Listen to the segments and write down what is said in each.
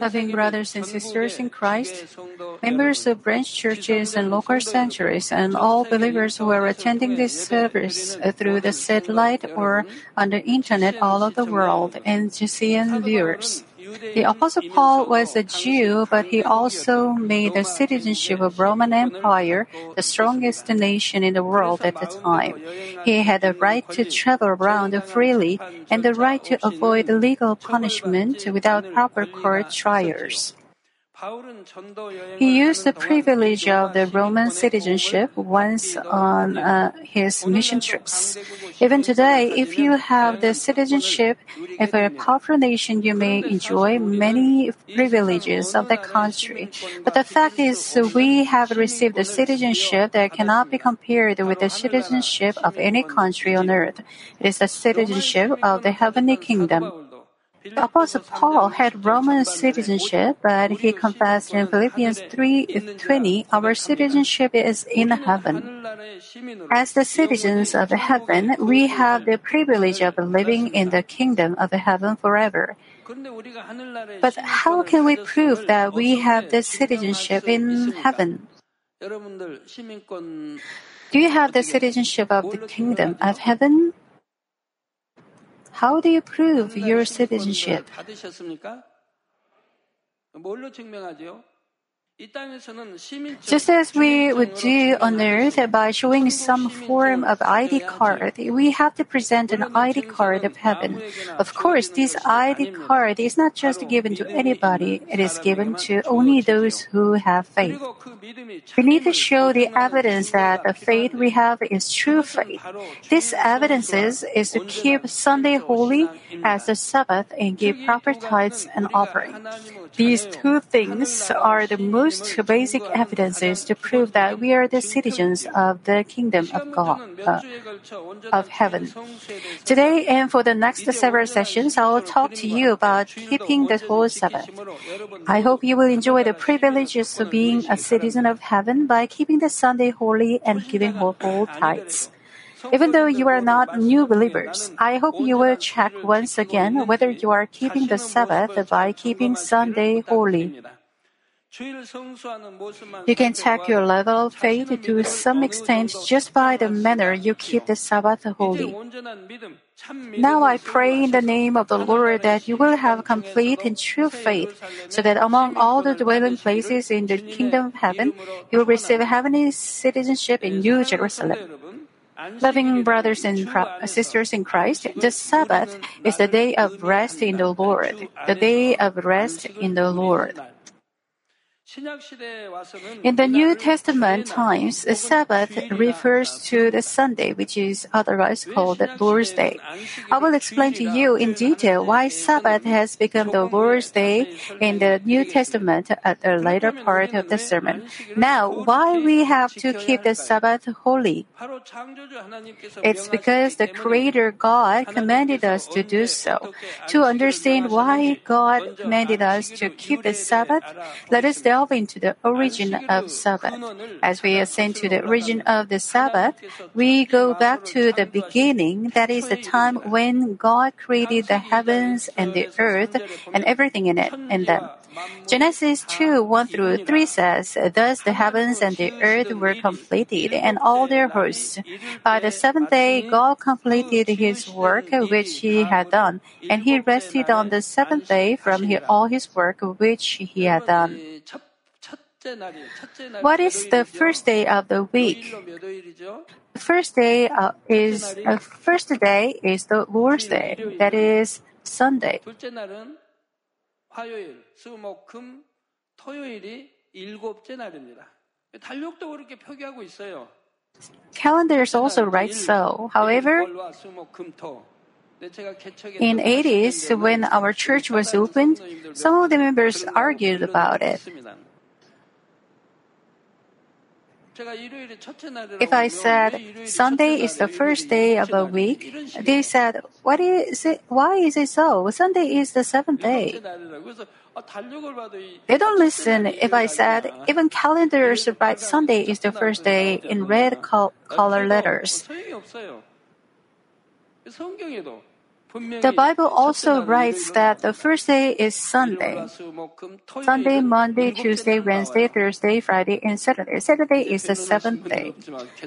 Loving brothers and sisters in Christ, members of branch churches and local sanctuaries, and all believers who are attending this service uh, through the satellite or on the internet all over the world, and GCN viewers. The Apostle Paul was a Jew, but he also made the citizenship of Roman Empire the strongest nation in the world at the time. He had the right to travel around freely and the right to avoid legal punishment without proper court trials. He used the privilege of the Roman citizenship once on uh, his mission trips. Even today, if you have the citizenship of a powerful nation, you may enjoy many privileges of the country. But the fact is, we have received a citizenship that cannot be compared with the citizenship of any country on earth. It is the citizenship of the heavenly kingdom. Apostle Paul had Roman citizenship, but he confessed in Philippians 3:20, "Our citizenship is in heaven." As the citizens of heaven, we have the privilege of living in the kingdom of heaven forever. But how can we prove that we have the citizenship in heaven? Do you have the citizenship of the kingdom of heaven? How do you prove your 하늘나라의 citizenship? 시민권을 받으셨습니까? 뭘로 증명하죠? Just as we would do on earth by showing some form of ID card, we have to present an ID card of heaven. Of course, this ID card is not just given to anybody, it is given to only those who have faith. We need to show the evidence that the faith we have is true faith. This evidence is, is to keep Sunday holy as the Sabbath and give proper tithes and offering. These two things are the most basic evidences to prove that we are the citizens of the kingdom of God, uh, of heaven. Today and for the next several sessions, I will talk to you about keeping the whole Sabbath. I hope you will enjoy the privileges of being a citizen of heaven by keeping the Sunday holy and giving whole tithes. Even though you are not new believers, I hope you will check once again whether you are keeping the Sabbath by keeping Sunday holy. You can check your level of faith to some extent just by the manner you keep the Sabbath holy. Now I pray in the name of the Lord that you will have complete and true faith, so that among all the dwelling places in the kingdom of heaven, you will receive heavenly citizenship in New Jerusalem. Loving brothers and sisters in Christ, the Sabbath is the day of rest in the Lord, the day of rest in the Lord. In the New Testament times, the Sabbath refers to the Sunday, which is otherwise called the Lord's Day. I will explain to you in detail why Sabbath has become the Lord's Day in the New Testament at the later part of the sermon. Now, why we have to keep the Sabbath holy? It's because the Creator God commanded us to do so. To understand why God commanded us to keep the Sabbath, let us delve into the origin of Sabbath. As we ascend to the origin of the Sabbath, we go back to the beginning, that is the time when God created the heavens and the earth and everything in it in them. Genesis 2 1 through 3 says, Thus the heavens and the earth were completed, and all their hosts. By the seventh day, God completed his work which he had done, and he rested on the seventh day from all his work which he had done. What is the first day of the week? The first day uh, is uh, first day is the Lord's day. That is Sunday. Calendars also write so. However, in 80s, when our church was opened, some of the members argued about it. If I said Sunday is the first day of a week, they said, "What is it? Why is it so? Sunday is the seventh day." They don't listen if I said even calendars write Sunday is the first day in red col- color letters. The Bible also writes that the first day is Sunday. Sunday, Monday, Tuesday, Wednesday, Thursday, Friday, and Saturday. Saturday is the seventh day.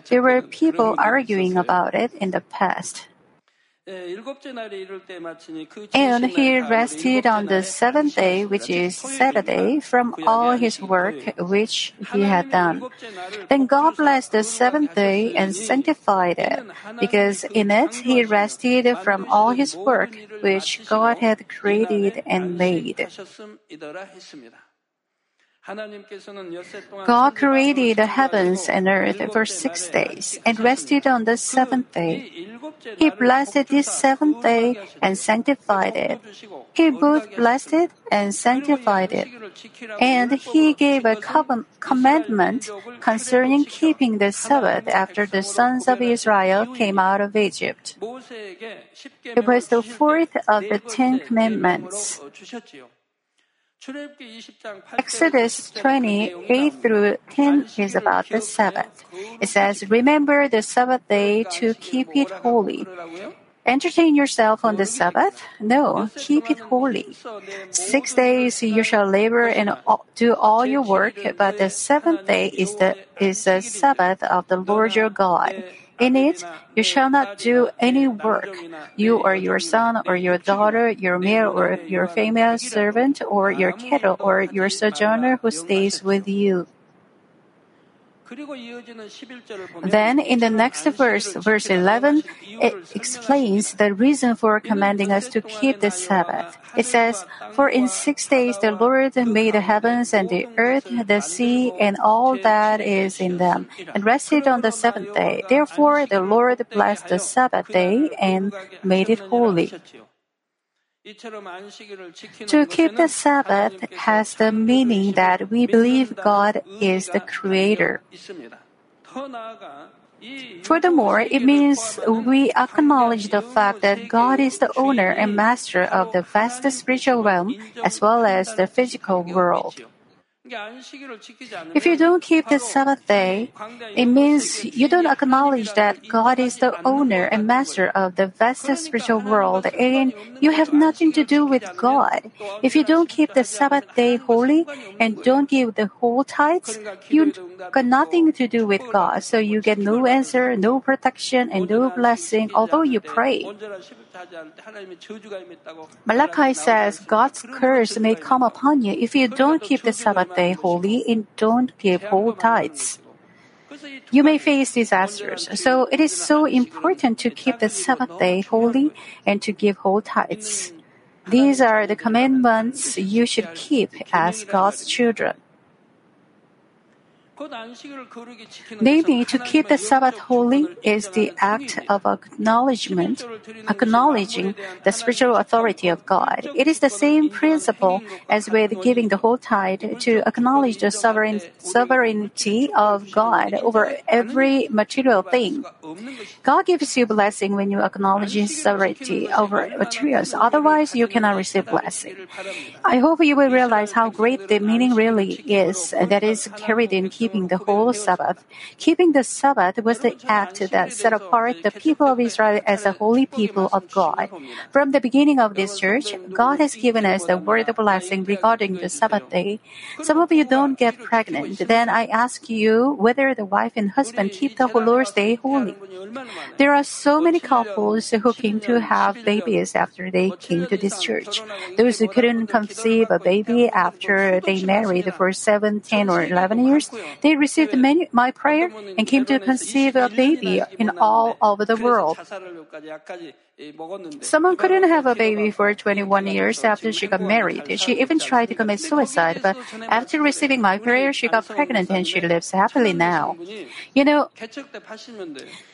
There were people arguing about it in the past. And he rested on the seventh day, which is Saturday, from all his work which he had done. Then God blessed the seventh day and sanctified it, because in it he rested from all his work which God had created and made. God created the heavens and earth for six days and rested on the seventh day. He blessed this seventh day and sanctified it. He both blessed it and sanctified it. And he gave a commandment concerning keeping the Sabbath after the sons of Israel came out of Egypt. It was the fourth of the Ten Commandments. Exodus 28 through 10 is about the Sabbath. It says, Remember the Sabbath day to keep it holy. Entertain yourself on the Sabbath? No, keep it holy. Six days you shall labor and do all your work, but the seventh day is the, is the Sabbath of the Lord your God. In it, you shall not do any work, you or your son or your daughter, your male or your female servant, or your cattle or your sojourner who stays with you. Then in the next verse, verse 11, it explains the reason for commanding us to keep the Sabbath. It says, For in six days the Lord made the heavens and the earth, the sea, and all that is in them, and rested on the seventh day. Therefore the Lord blessed the Sabbath day and made it holy. To keep the Sabbath has the meaning that we believe God is the Creator. Furthermore, it means we acknowledge the fact that God is the owner and master of the vast spiritual realm as well as the physical world. If you don't keep the Sabbath day, it means you don't acknowledge that God is the owner and master of the vast spiritual world and you have nothing to do with God. If you don't keep the Sabbath day holy and don't give the whole tithes, you got nothing to do with God. So you get no answer, no protection, and no blessing, although you pray. Malachi says God's curse may come upon you if you don't keep the Sabbath day holy and don't give whole tithes. You may face disasters, so it is so important to keep the Sabbath day holy and to give whole tithes. These are the commandments you should keep as God's children. Namely, to keep the Sabbath holy is the act of acknowledgement, acknowledging the spiritual authority of God. It is the same principle as with giving the whole tithe to acknowledge the sovereign, sovereignty of God over every material thing. God gives you blessing when you acknowledge His sovereignty over materials. Otherwise, you cannot receive blessing. I hope you will realize how great the meaning really is that is carried in keeping keeping the whole Sabbath. Keeping the Sabbath was the act that set apart the people of Israel as a holy people of God. From the beginning of this church, God has given us the word of blessing regarding the Sabbath day. Some of you don't get pregnant. Then I ask you whether the wife and husband keep the Lord's day holy. There are so many couples who came to have babies after they came to this church. Those who couldn't conceive a baby after they married for 7, 10, or 11 years, they received many, my prayer and came to conceive a baby in all over the world. Someone couldn't have a baby for 21 years after she got married. She even tried to commit suicide, but after receiving my prayer, she got pregnant and she lives happily now. You know,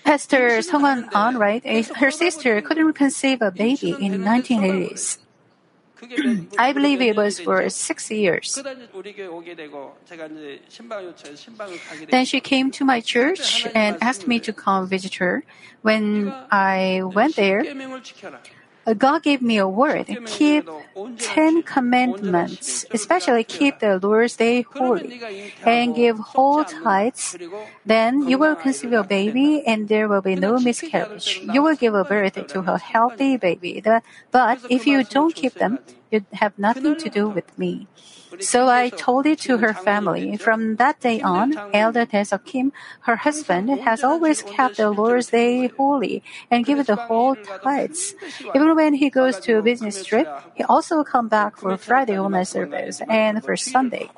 Pastor Songwon An, right? Her sister couldn't conceive a baby in 1980s. I believe it was for six years. Then she came to my church and asked me to come visit her. When I went there, Uh, God gave me a word. Keep Ten Commandments, especially keep the Lord's Day holy, and give whole tithes. Then you will conceive a baby, and there will be no miscarriage. You will give a birth to a healthy baby. But if you don't keep them, you have nothing to do with me. So I told it to her family. From that day on, Elder Taesuk Kim, her husband, has always kept the Lord's Day holy and given the whole tithes. Even when he goes to a business trip, he also come back for Friday online service and for Sunday.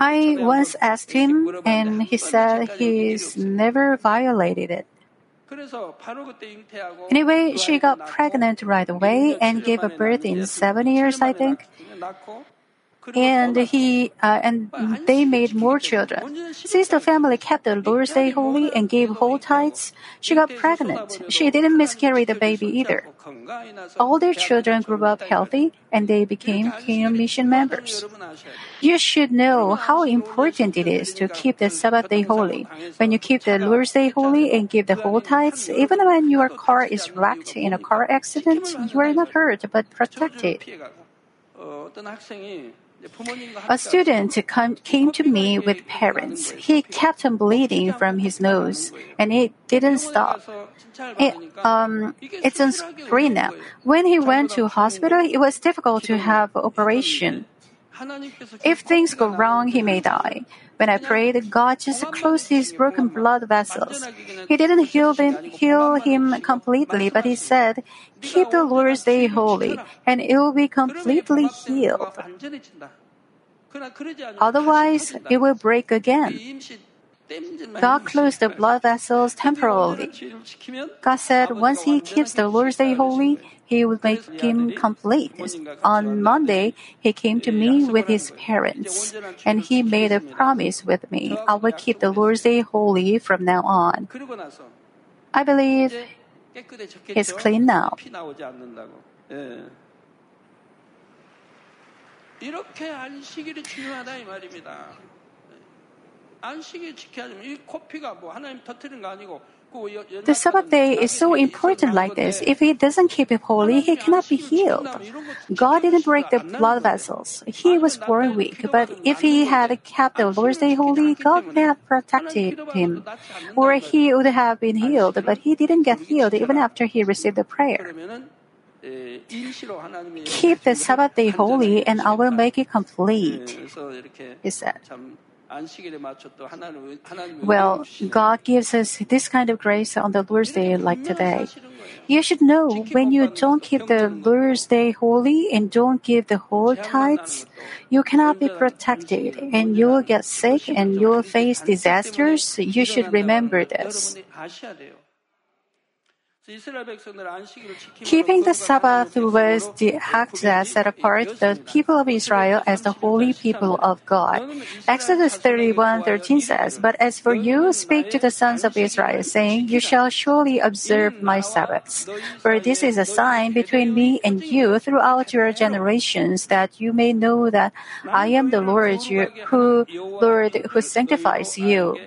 I once asked him, and he said he's never violated it. Anyway, she got pregnant right away and gave birth in seven years, I think and he uh, and they made more children. Since the family kept the Lord's Day holy and gave whole tithes, she got pregnant. She didn't miscarry the baby either. All their children grew up healthy and they became Kingdom Mission members. You should know how important it is to keep the Sabbath day holy. When you keep the Lord's Day holy and give the whole tithes, even when your car is wrecked in a car accident, you are not hurt but protected. A student came to me with parents. He kept on bleeding from his nose, and it didn't stop. It, um, it's on screen now. When he went to hospital, it was difficult to have operation. If things go wrong, he may die. When I prayed, God just closed his broken blood vessels. He didn't heal him, heal him completely, but he said, keep the Lord's day holy, and it will be completely healed. Otherwise, it will break again. God closed the blood vessels temporarily. God said once he keeps the Lord's Day holy, he would make him complete. On Monday, he came to me with his parents, and he made a promise with me. I will keep the Lord's Day holy from now on. I believe he's clean now. 이렇게 안식일이 중요하다 이 말입니다. 안식일 지켜야 되면 이 코피가 뭐 하나님 터트린 거 아니고 the Sabbath day is so important like this. If he doesn't keep it holy, he cannot be healed. God didn't break the blood vessels. He was born weak, but if he had kept the Lord's Day holy, God may have protected him. Or he would have been healed, but he didn't get healed even after he received the prayer. Keep the Sabbath day holy, and I will make it complete. He said. Well, God gives us this kind of grace on the Lord's Day like today. You should know when you don't keep the Lord's Day holy and don't give the whole tithes, you cannot be protected and you will get sick and you will face disasters. You should remember this. Keeping the Sabbath was the act that set apart the people of Israel as the holy people of God. Exodus 31:13 says, "But as for you, speak to the sons of Israel, saying, You shall surely observe my Sabbaths. For this is a sign between me and you throughout your generations, that you may know that I am the Lord, who Lord who sanctifies you."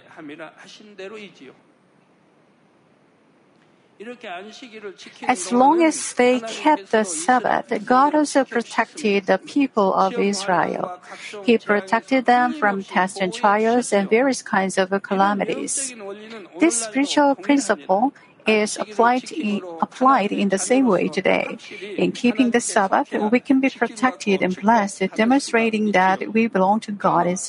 As long as they kept the Sabbath, God also protected the people of Israel. He protected them from tests and trials and various kinds of calamities. This spiritual principle is applied in, applied in the same way today. In keeping the Sabbath, we can be protected and blessed, demonstrating that we belong to God as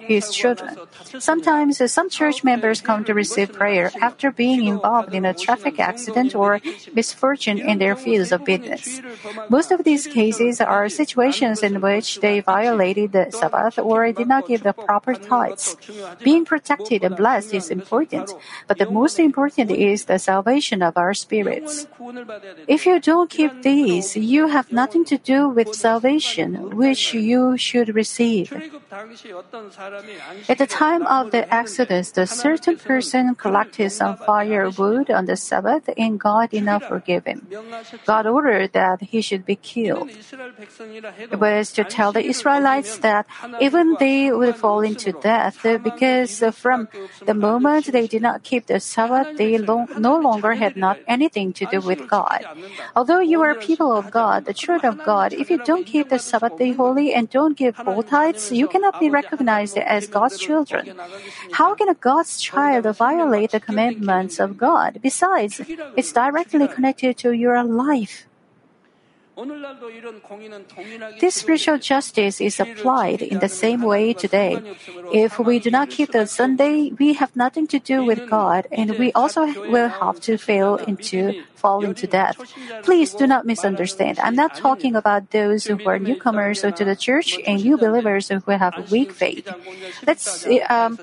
His children. Sometimes uh, some church members come to receive prayer after being involved in a traffic accident or misfortune in their fields of business. Most of these cases are situations in which they violated the Sabbath or did not give the proper tithes. Being protected and blessed is important, but the most important is the salvation salvation of our spirits. If you don't keep these, you have nothing to do with salvation, which you should receive. At the time of the Exodus, the certain person collected some firewood on the Sabbath, and God did not forgive him. God ordered that he should be killed. It was to tell the Israelites that even they would fall into death because from the moment they did not keep the Sabbath, they no longer had not anything to do with God. Although you are people of God, the children of God, if you don't keep the Sabbath day holy and don't give full tithes, you cannot be recognized as God's children. How can a God's child violate the commandments of God? Besides, it's directly connected to your life. This spiritual justice is applied in the same way today. If we do not keep the Sunday, we have nothing to do with God, and we also will have to fail into fall into death. Please do not misunderstand. I'm not talking about those who are newcomers to the church and new believers who have weak faith. Let's um,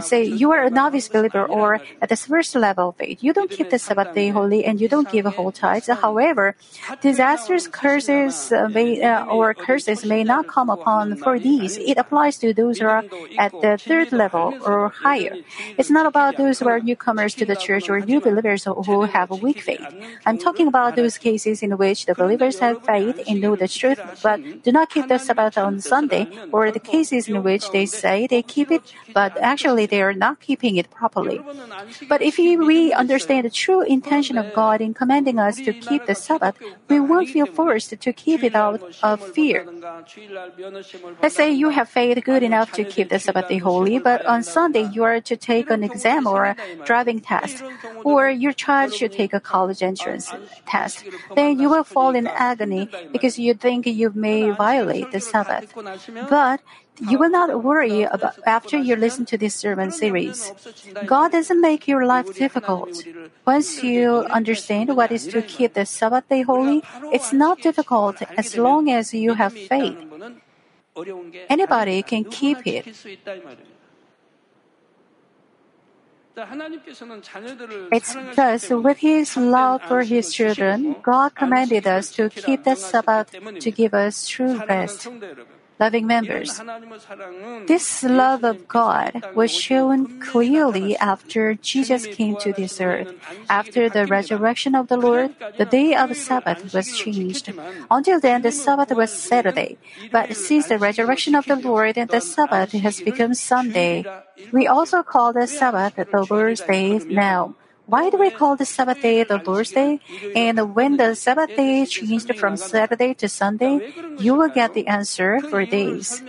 say you are a novice believer or at the first level of faith. You don't keep the Sabbath day holy and you don't give a whole tithe. However, disasters, curses, may, uh, or curses may not come upon for these. It applies to those who are at the third level or higher. It's not about those who are newcomers to the church or new believers who have a weak faith. I'm talking about those cases in which the believers have faith and know the truth, but do not keep the Sabbath on Sunday, or the cases in which they say they keep it, but actually they are not keeping it properly. But if we understand the true intention of God in commanding us to keep the Sabbath, we won't feel forced to keep it out of fear. Let's say you have faith good enough to keep the Sabbath day holy, but on Sunday you are to take an exam or a driving test, or your child should take a college entrance test, then you will fall in agony because you think you may violate the Sabbath. But you will not worry about after you listen to this sermon series. God doesn't make your life difficult. Once you understand what is to keep the Sabbath day holy, it's not difficult as long as you have faith. Anybody can keep it. It's because with His love for His children, God commanded us to keep the Sabbath to give us true rest loving members. This love of God was shown clearly after Jesus came to this earth. After the resurrection of the Lord, the day of Sabbath was changed. Until then, the Sabbath was Saturday. But since the resurrection of the Lord, the Sabbath has become Sunday. We also call the Sabbath the Lord's Day now. Why do we call the Sabbath day the Lord's Day? And when the Sabbath day changed from Saturday to Sunday, you will get the answer for days.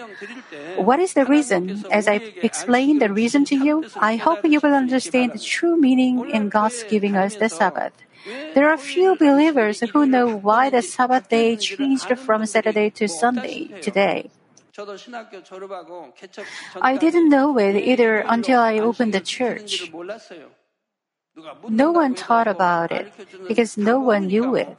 What is the reason? As I explain the reason to you, I hope you will understand the true meaning in God's giving us the Sabbath. There are few believers who know why the Sabbath day changed from Saturday to Sunday today. I didn't know it either until I opened the church. No one thought about it because no one knew it.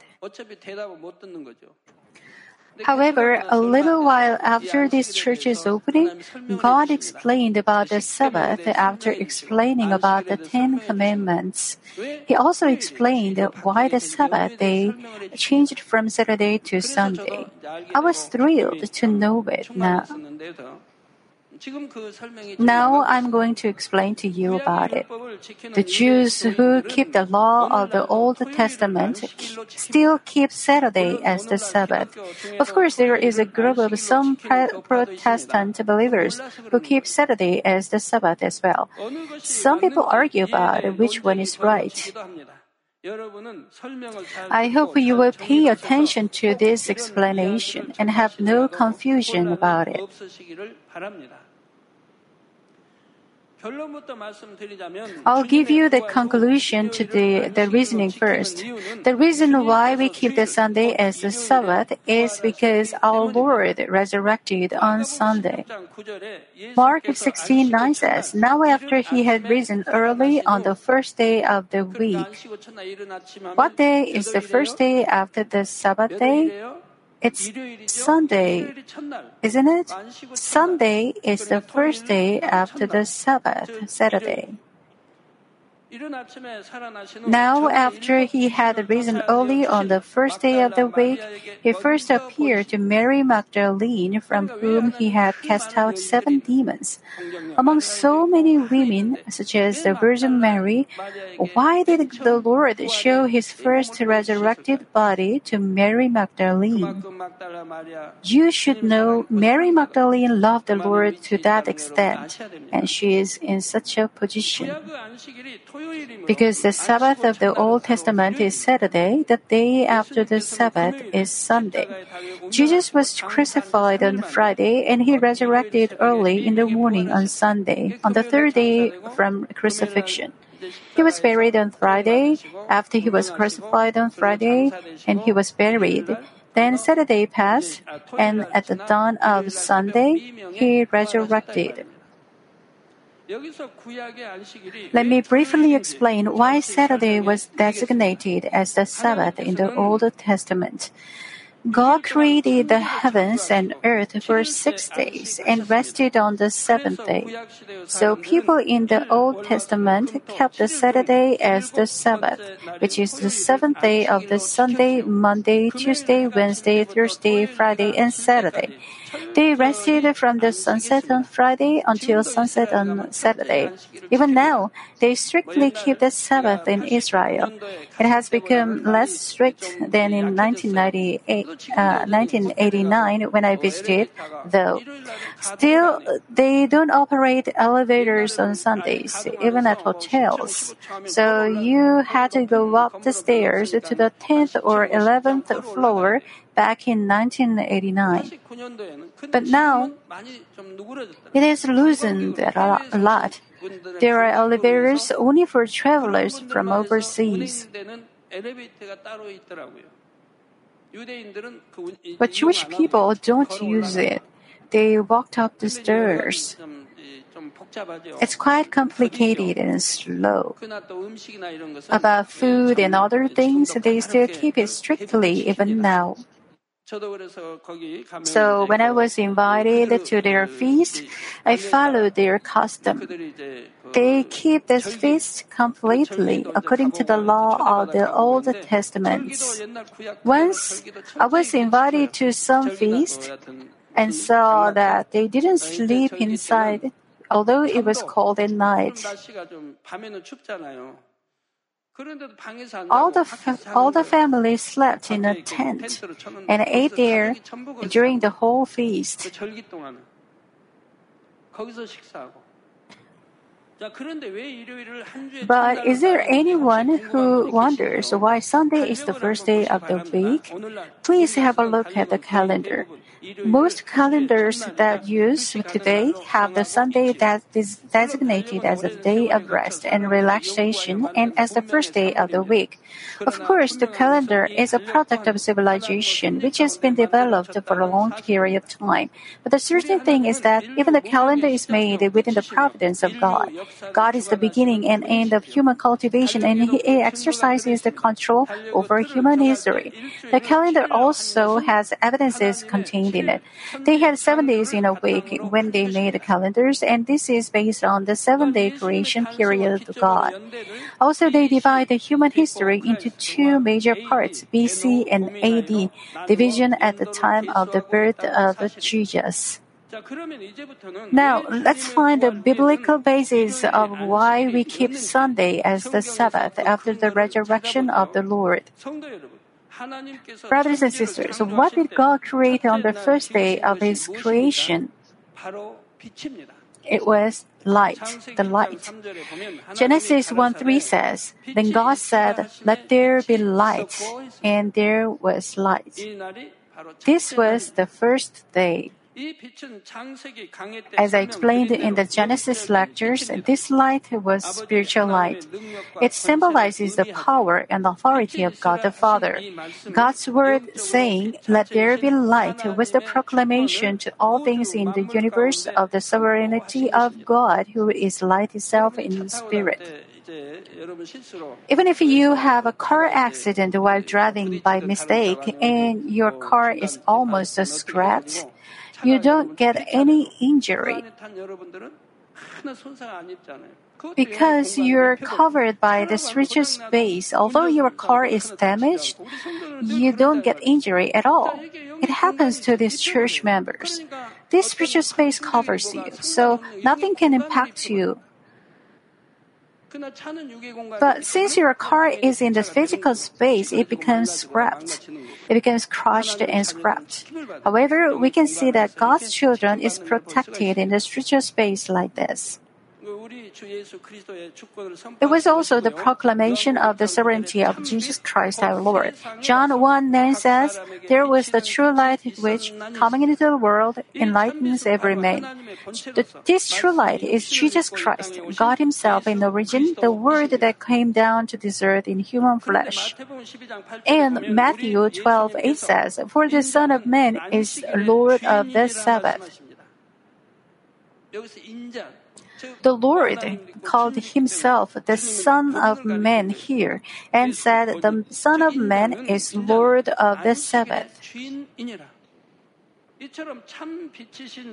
However, a little while after this church's opening, God explained about the Sabbath after explaining about the Ten Commandments. He also explained why the Sabbath day changed from Saturday to Sunday. I was thrilled to know it now. Now I'm going to explain to you about it. The Jews who keep the law of the Old Testament still keep Saturday as the Sabbath. Of course, there is a group of some Protestant believers who keep Saturday as the Sabbath as well. Some people argue about which one is right. I hope you will pay attention to this explanation and have no confusion about it. I'll give you the conclusion to the, the reasoning first. The reason why we keep the Sunday as the Sabbath is because our Lord resurrected on Sunday. Mark 16 9 says, Now after he had risen early on the first day of the week. What day is the first day after the Sabbath day? It's Sunday, isn't it? Sunday is the first day after the Sabbath, Saturday. Now, after he had risen early on the first day of the week, he first appeared to Mary Magdalene, from whom he had cast out seven demons. Among so many women, such as the Virgin Mary, why did the Lord show his first resurrected body to Mary Magdalene? You should know Mary Magdalene loved the Lord to that extent, and she is in such a position. Because the Sabbath of the Old Testament is Saturday, the day after the Sabbath is Sunday. Jesus was crucified on Friday and he resurrected early in the morning on Sunday, on the third day from crucifixion. He was buried on Friday. After he was crucified on Friday, and he was buried. Then Saturday passed, and at the dawn of Sunday, he resurrected. Let me briefly explain why Saturday was designated as the Sabbath in the Old Testament. God created the heavens and earth for six days and rested on the seventh day. So people in the Old Testament kept the Saturday as the Sabbath, which is the seventh day of the Sunday, Monday, Tuesday, Wednesday, Thursday, Friday, and Saturday. They rested from the sunset on Friday until sunset on Saturday. Even now, they strictly keep the Sabbath in Israel. It has become less strict than in 1998, uh, 1989 when I visited, though. Still, they don't operate elevators on Sundays, even at hotels. So you had to go up the stairs to the 10th or 11th floor back in 1989. But now, it is loosened a lot. There are elevators only for travelers from overseas. But Jewish people don't use it. They walked up the stairs. It's quite complicated and slow. About food and other things, they still keep it strictly even now. So when I was invited to their feast, I followed their custom. They keep this feast completely according to the law of the Old Testament. Once I was invited to some feast and saw that they didn't sleep inside, although it was cold at night. All the, all the family slept in a tent and ate there during the whole feast. But is there anyone who wonders why Sunday is the first day of the week? Please have a look at the calendar. Most calendars that use today have the Sunday that is designated as a day of rest and relaxation and as the first day of the week. Of course, the calendar is a product of civilization which has been developed for a long period of time. But the certain thing is that even the calendar is made within the providence of God. God is the beginning and end of human cultivation and He exercises the control over human history. The calendar also has evidences contained in it. They had seven days in a week when they made the calendars, and this is based on the seven day creation period of God. Also, they divide the human history into two major parts, BC and AD, division at the time of the birth of Jesus. Now, let's find the biblical basis of why we keep Sunday as the Sabbath after the resurrection of the Lord. Brothers and sisters, what did God create on the first day of His creation? It was light, the light. Genesis 1 3 says, Then God said, Let there be light, and there was light. This was the first day. As I explained in the Genesis lectures, this light was spiritual light. It symbolizes the power and authority of God the Father. God's word saying, Let there be light, was the proclamation to all things in the universe of the sovereignty of God, who is light itself in spirit. Even if you have a car accident while driving by mistake and your car is almost scratched, you don't get any injury. Because you're covered by the spiritual space, although your car is damaged, you don't get injury at all. It happens to these church members. This spiritual space covers you, so nothing can impact you. But since your car is in the physical space, it becomes scrapped. It becomes crushed and scrapped. However, we can see that God's children is protected in the spiritual space like this. It was also the proclamation of the sovereignty of Jesus Christ our Lord. John 1 9 says, There was the true light which, coming into the world, enlightens every man. This true light is Jesus Christ, God Himself in origin, the Word that came down to this earth in human flesh. And Matthew 12 8 says, For the Son of Man is Lord of the Sabbath. The Lord called himself the Son of Man here and said the Son of Man is Lord of the Sabbath.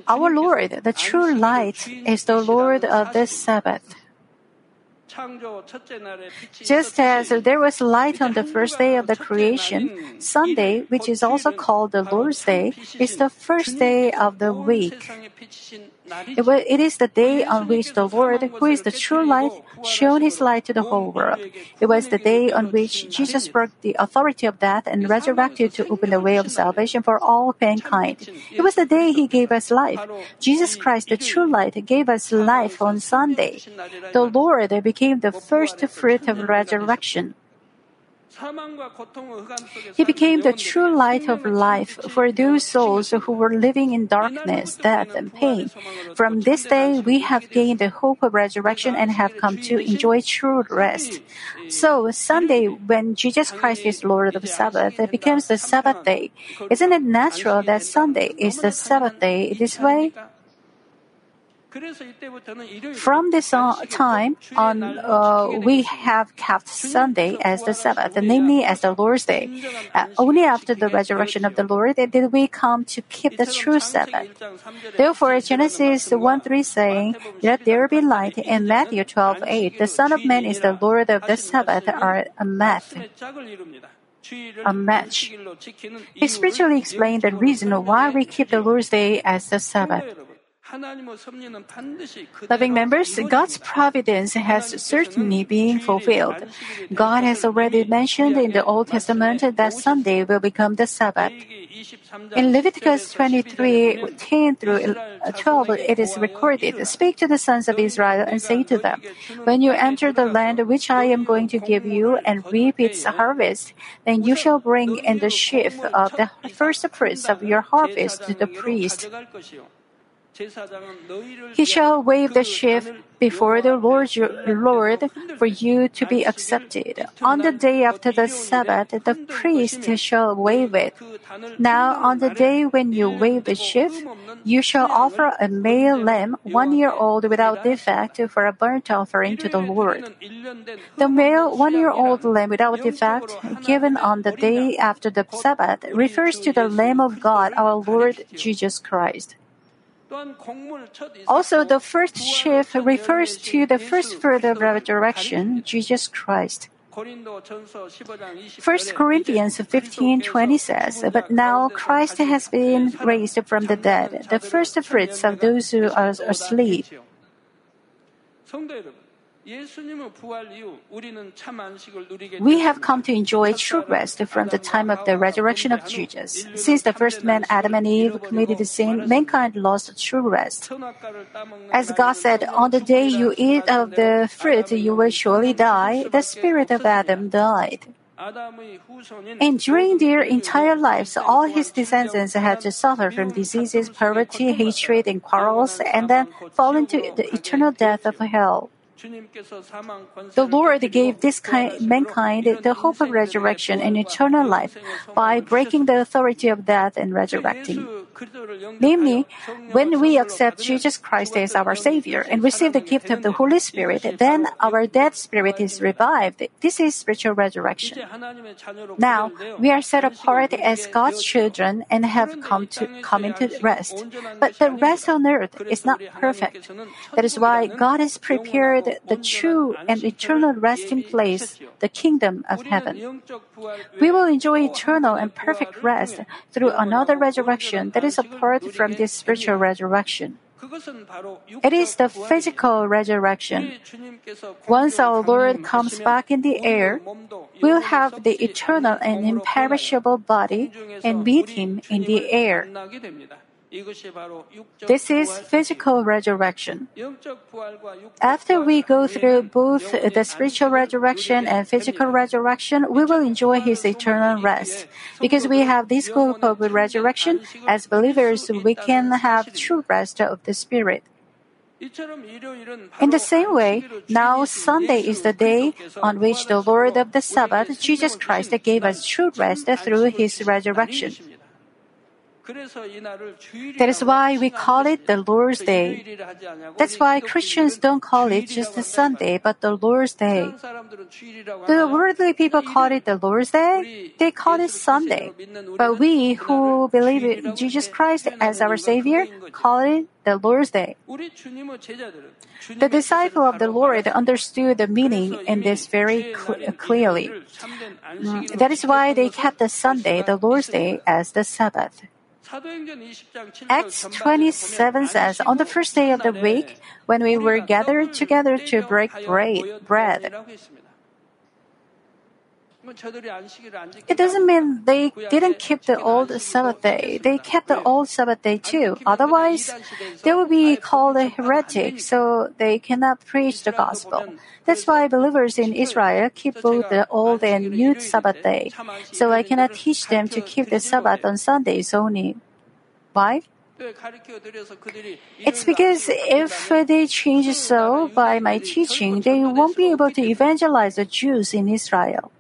Our Lord, the true light, is the Lord of the Sabbath. Just as there was light on the first day of the creation, Sunday, which is also called the Lord's Day, is the first day of the week. It is the day on which the Lord, who is the true light, shone his light to the whole world. It was the day on which Jesus broke the authority of death and resurrected to open the way of salvation for all mankind. It was the day he gave us life. Jesus Christ, the true light, gave us life on Sunday. The Lord became the first fruit of resurrection. He became the true light of life for those souls who were living in darkness, death, and pain. From this day, we have gained the hope of resurrection and have come to enjoy true rest. So, Sunday, when Jesus Christ is Lord of the Sabbath, it becomes the Sabbath day. Isn't it natural that Sunday is the Sabbath day this way? From this time on, uh, we have kept Sunday as the Sabbath, namely as the Lord's Day. Uh, only after the resurrection of the Lord did we come to keep the true Sabbath. Therefore, Genesis 1 3 saying, Let there be light, and Matthew 12 8, the Son of Man is the Lord of the Sabbath, are a math a match. He spiritually explained the reason why we keep the Lord's Day as the Sabbath. Loving members, God's providence has certainly been fulfilled. God has already mentioned in the Old Testament that Sunday will become the Sabbath. In Leviticus 23 10 through 12, it is recorded Speak to the sons of Israel and say to them, When you enter the land which I am going to give you and reap its harvest, then you shall bring in the sheaf of the first fruits of your harvest to the priest. He shall wave the sheaf before the Lord, Lord for you to be accepted. On the day after the Sabbath, the priest shall wave it. Now, on the day when you wave the sheaf, you shall offer a male lamb, one year old without defect, for a burnt offering to the Lord. The male one year old lamb without defect, given on the day after the Sabbath, refers to the Lamb of God, our Lord Jesus Christ. Also, the first sheaf refers to the first fruit of resurrection, Jesus Christ. 1 Corinthians 15:20 says, "But now Christ has been raised from the dead, the first fruits of those who are asleep." We have come to enjoy true rest from the time of the resurrection of Jesus. Since the first man, Adam and Eve, committed the sin, mankind lost true rest. As God said, On the day you eat of the fruit, you will surely die, the spirit of Adam died. And during their entire lives, all his descendants had to suffer from diseases, poverty, hatred, and quarrels, and then fall into the eternal death of hell. The Lord gave this kind, mankind the hope of resurrection and eternal life by breaking the authority of death and resurrecting. Namely, when we accept Jesus Christ as our Savior and receive the gift of the Holy Spirit, then our dead spirit is revived. This is spiritual resurrection. Now, we are set apart as God's children and have come to come into rest. But the rest on earth is not perfect. That is why God has prepared the true and eternal resting place, the kingdom of heaven. We will enjoy eternal and perfect rest through another resurrection that is apart from this spiritual resurrection. It is the physical resurrection. Once our Lord comes back in the air, we'll have the eternal and imperishable body and meet Him in the air. This is physical resurrection. After we go through both the spiritual resurrection and physical resurrection, we will enjoy His eternal rest. Because we have this hope of resurrection, as believers, we can have true rest of the Spirit. In the same way, now Sunday is the day on which the Lord of the Sabbath, Jesus Christ, gave us true rest through His resurrection. That is why we call it the Lord's Day. That's why Christians don't call it just a Sunday, but the Lord's Day. The worldly people call it the Lord's Day. They call it Sunday. But we who believe in Jesus Christ as our Savior call it the Lord's Day. The disciple of the Lord understood the meaning in this very cl- clearly. Mm, that is why they kept the Sunday, the Lord's Day, as the Sabbath. Acts 27 says, On the first day of the week, when we were gathered together to break bread, it doesn't mean they didn't keep the old Sabbath day. They kept the old Sabbath day too. Otherwise, they would be called a heretic, so they cannot preach the gospel. That's why believers in Israel keep both the old and new Sabbath day. So I cannot teach them to keep the Sabbath on Sundays only. Why? It's because if they change so by my teaching, they won't be able to evangelize the Jews in Israel.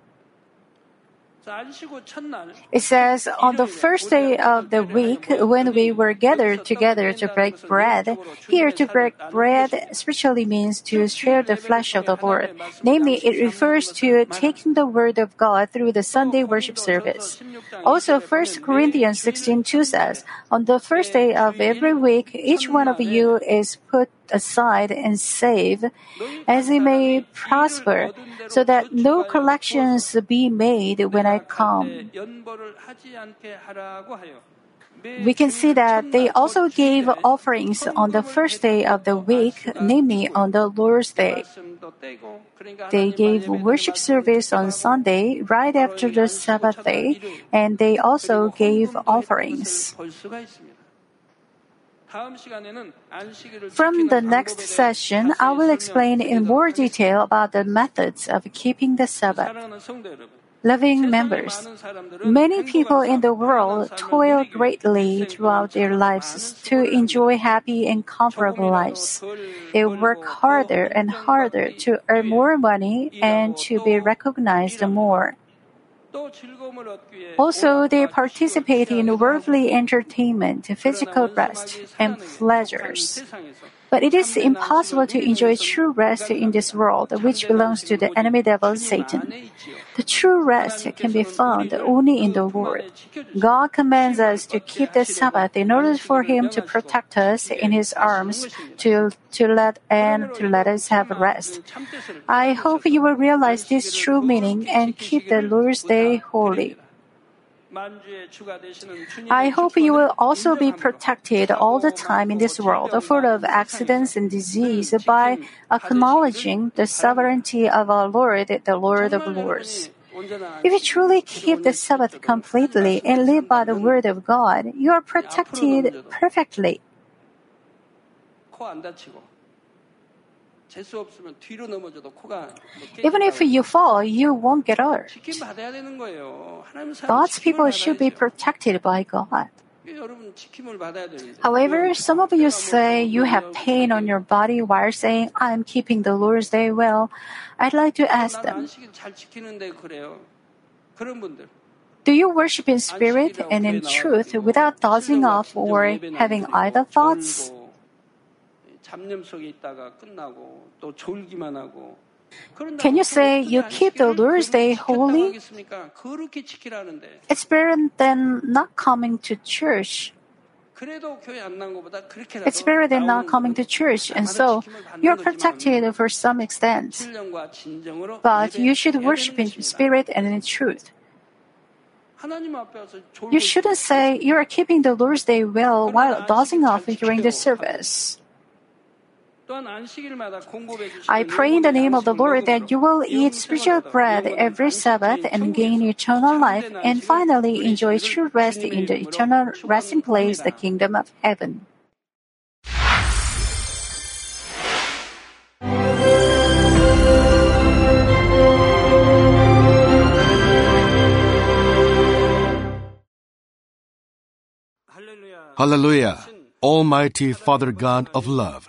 It says, on the first day of the week, when we were gathered together to break bread, here to break bread spiritually means to share the flesh of the Lord. Namely, it refers to taking the word of God through the Sunday worship service. Also, 1 Corinthians 16:2 says, On the first day of every week, each one of you is put aside and save, as he may prosper, so that no collections be made when I come. We can see that they also gave offerings on the first day of the week, namely on the Lord's Day. They gave worship service on Sunday right after the Sabbath day, and they also gave offerings. From the next session, I will explain in more detail about the methods of keeping the Sabbath. Loving members, many people in the world toil greatly throughout their lives to enjoy happy and comfortable lives. They work harder and harder to earn more money and to be recognized more. Also, they participate in worldly entertainment, physical rest, and pleasures. But it is impossible to enjoy true rest in this world, which belongs to the enemy devil Satan. The true rest can be found only in the Lord. God commands us to keep the Sabbath in order for Him to protect us in His arms to, to let and to let us have rest. I hope you will realize this true meaning and keep the Lord's Day holy. I hope you will also be protected all the time in this world full of accidents and disease by acknowledging the sovereignty of our Lord, the Lord of Lords. If you truly keep the Sabbath completely and live by the word of God, you are protected perfectly. Even if you fall, you won't get hurt. God's people should be protected by God. However, some of you say you have pain on your body while saying, I'm keeping the Lord's Day well. I'd like to ask them, do you worship in spirit and in truth without dozing off or having idle thoughts? Can you say you keep the Lord's Day holy? It's better than not coming to church. It's better than not coming to church, and so you're protected for some extent. But you should worship in spirit and in truth. You shouldn't say you are keeping the Lord's Day well while dozing off during the service. I pray in the name of the Lord that you will eat spiritual bread every Sabbath and gain eternal life, and finally enjoy true rest in the eternal resting place, the kingdom of heaven. Hallelujah, Almighty Father God of love.